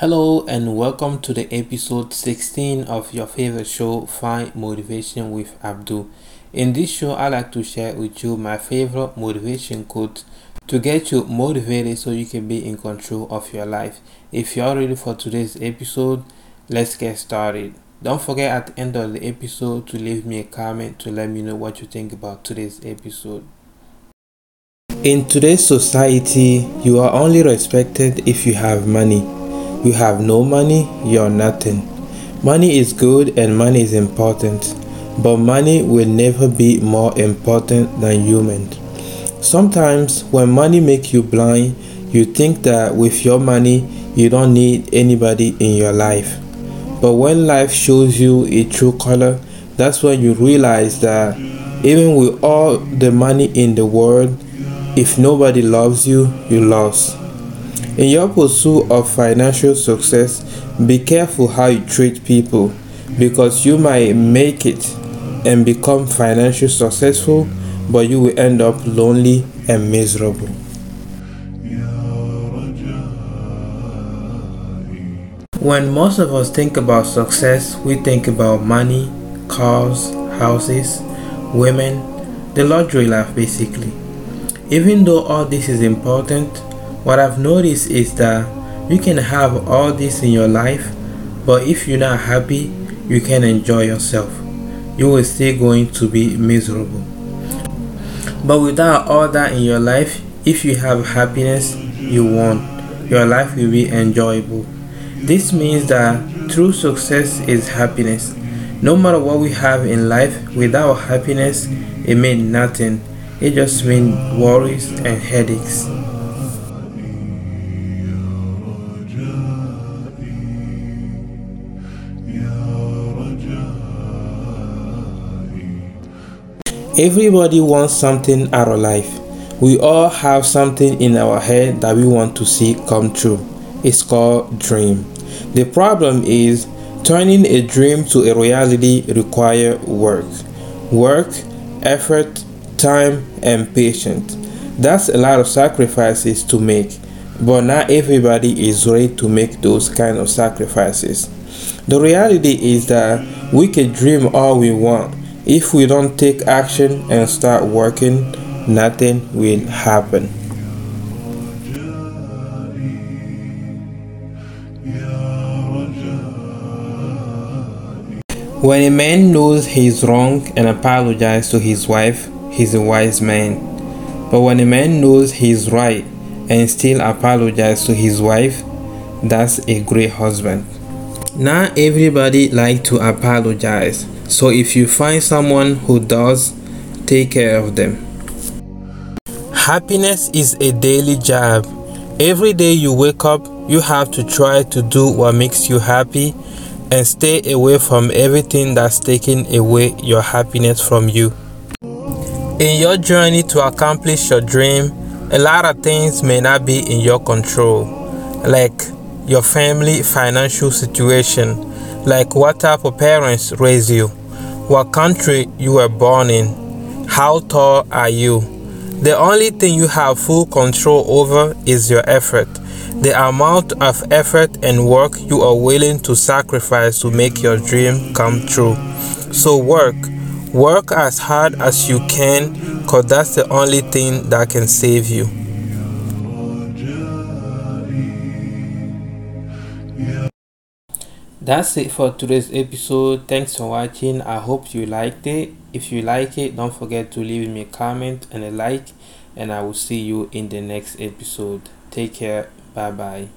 Hello and welcome to the episode 16 of your favorite show, Find Motivation with Abdou. In this show, I like to share with you my favorite motivation quote to get you motivated so you can be in control of your life. If you're ready for today's episode, let's get started. Don't forget at the end of the episode to leave me a comment to let me know what you think about today's episode. In today's society, you are only respected if you have money you have no money, you're nothing. Money is good and money is important, but money will never be more important than humans. Sometimes when money makes you blind, you think that with your money you don't need anybody in your life. But when life shows you a true color, that's when you realize that even with all the money in the world, if nobody loves you, you lost. In your pursuit of financial success, be careful how you treat people because you might make it and become financially successful, but you will end up lonely and miserable. When most of us think about success, we think about money, cars, houses, women, the luxury life basically. Even though all this is important, what I've noticed is that you can have all this in your life, but if you're not happy, you can enjoy yourself. You will still going to be miserable. But without all that in your life, if you have happiness, you won. Your life will be enjoyable. This means that true success is happiness. No matter what we have in life, without happiness, it means nothing. It just means worries and headaches. Everybody wants something out of life. We all have something in our head that we want to see come true. It's called dream. The problem is turning a dream to a reality require work. Work, effort, time and patience. That's a lot of sacrifices to make, but not everybody is ready to make those kind of sacrifices. The reality is that we can dream all we want, if we don't take action and start working, nothing will happen. When a man knows he is wrong and apologizes to his wife, he's a wise man. But when a man knows he is right and still apologizes to his wife, that's a great husband. Not everybody like to apologize so if you find someone who does, take care of them. Happiness is a daily job. Every day you wake up, you have to try to do what makes you happy and stay away from everything that's taking away your happiness from you. In your journey to accomplish your dream, a lot of things may not be in your control, like your family financial situation, like what type of parents raise you, what country you were born in, how tall are you. The only thing you have full control over is your effort, the amount of effort and work you are willing to sacrifice to make your dream come true. So work, work as hard as you can, cause that's the only thing that can save you. That's it for today's episode. Thanks for watching. I hope you liked it. If you like it don't forget to leave me a comment and a like and i will see you in the next episode. Take care. Bye bye